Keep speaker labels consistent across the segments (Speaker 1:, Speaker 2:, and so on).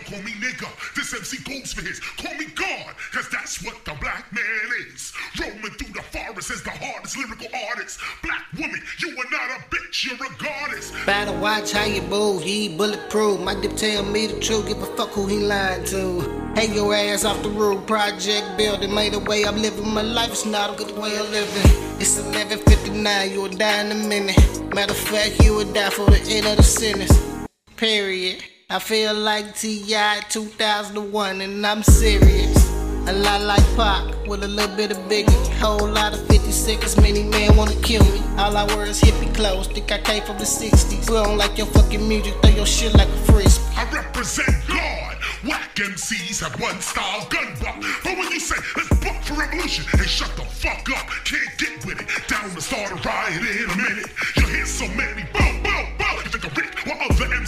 Speaker 1: nigga. This MC goes for his. Call me God, cause that's what the black man is. Roaming through the forest as the hardest lyrical artist. Black woman, you are not a bitch, you're a goddess.
Speaker 2: Better watch how you move, ain't bulletproof. My dip tell me the truth, give a fuck who he lying to. Hang your ass off the roof, project building. Made a way I'm living my life, it's not a good way of living. It's 11.59, you will die in a minute. Matter of fact, you will die for the end of the sentence. Period. I feel like T.I. 2001 and I'm serious. A lot like Pac with a little bit of Biggie. Whole lot of 50 seconds, many men wanna kill me. All I wear is hippie clothes, think I came from the 60s. We don't like your fucking music, throw your shit like a frisbee.
Speaker 1: I represent God. Whack MCs have one style gun buck. But when you say let's buck for revolution, hey shut the fuck up. Can't get with it. Down to start a riot in a minute. You hear so many boom,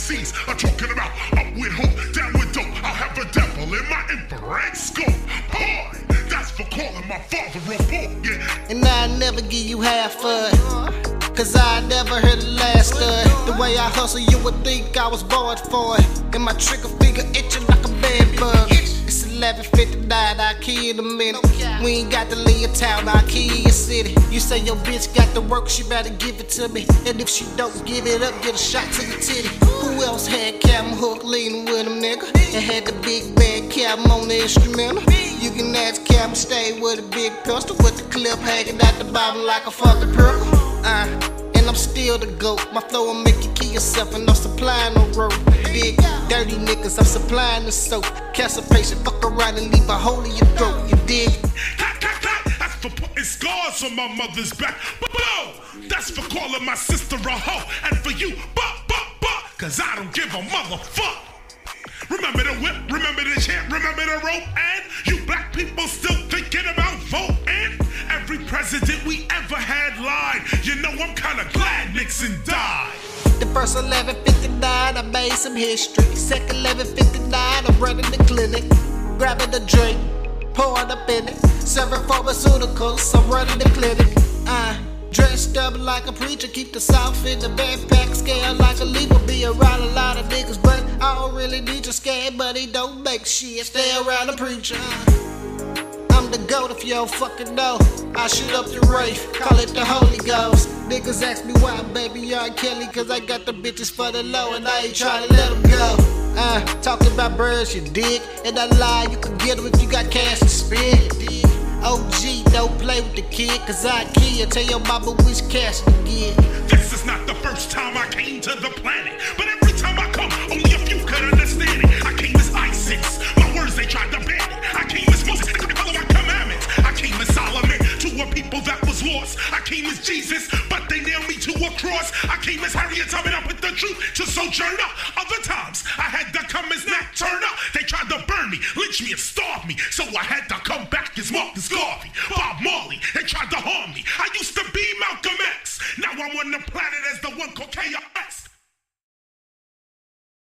Speaker 1: Are talking about up with hope, down with dope. I'll have a devil in my infrared scope. Boy, that's for calling my father a boy. Yeah.
Speaker 2: And I never give you half of. Cause I never heard the last of. The way I hustle, you would think I was born for it. And my trigger finger itching like a bed bug. It's 11.59, I'll kill you in a minute. We ain't got to leave town, I'll kill your city. You say your bitch got the work, she better give it to me. And if she don't give it up, get a shot to the titty. Who else had Cam Hook leaning with him, nigga? And had the big bad Cam on the instrumental. You can ask Cam stay with a big pistol with the clip hanging out the bottom like a fucking pearl. Uh, still the goat. My flow will make you kill yourself, and I'm supplying no rope. Big, dirty niggas, I'm supplying the soap. Catch a patient, fuck around and leave a hole in your throat. You dig?
Speaker 1: That's for putting scars on my mother's back. Boom! That's for calling my sister a hoe. And for you, buh, buh, buh. Cause I don't give a motherfuck. Remember the whip, remember the chant, remember the rope, and you black people still president we ever had lied. You know I'm kinda glad Nixon died.
Speaker 2: The first 11.59, I made some history. Second 11.59, I'm running the clinic. Grabbing the drink, pouring up in it. Serving pharmaceuticals, I'm running the clinic. Uh, dressed up like a preacher, keep the south in the backpack, Scared like a leaper. Be around a lot of niggas, but I don't really need your scared, but he don't make shit. Stay around the preacher. Goat if you don't fucking know. I shoot up the rave, call it the Holy Ghost. Niggas ask me why, baby, I'm Kelly, cause I got the bitches for the low and I ain't tryna let them go. Uh, talking about birds, you dig? And I lie, you can get them if you got cash to spend. OG, don't play with the kid, cause I kill you. Tell your mama which cash to get.
Speaker 1: Jesus, but they nailed me to a cross. I came as Harriet Tubman up with the truth to Sojourner. Other times, I had to come as Nat Turner. They tried to burn me, lynch me, and starve me. So I had to come back as Marcus Garvey, Bob Marley. They tried to harm me. I used to be Malcolm X. Now I'm on the planet as the one called.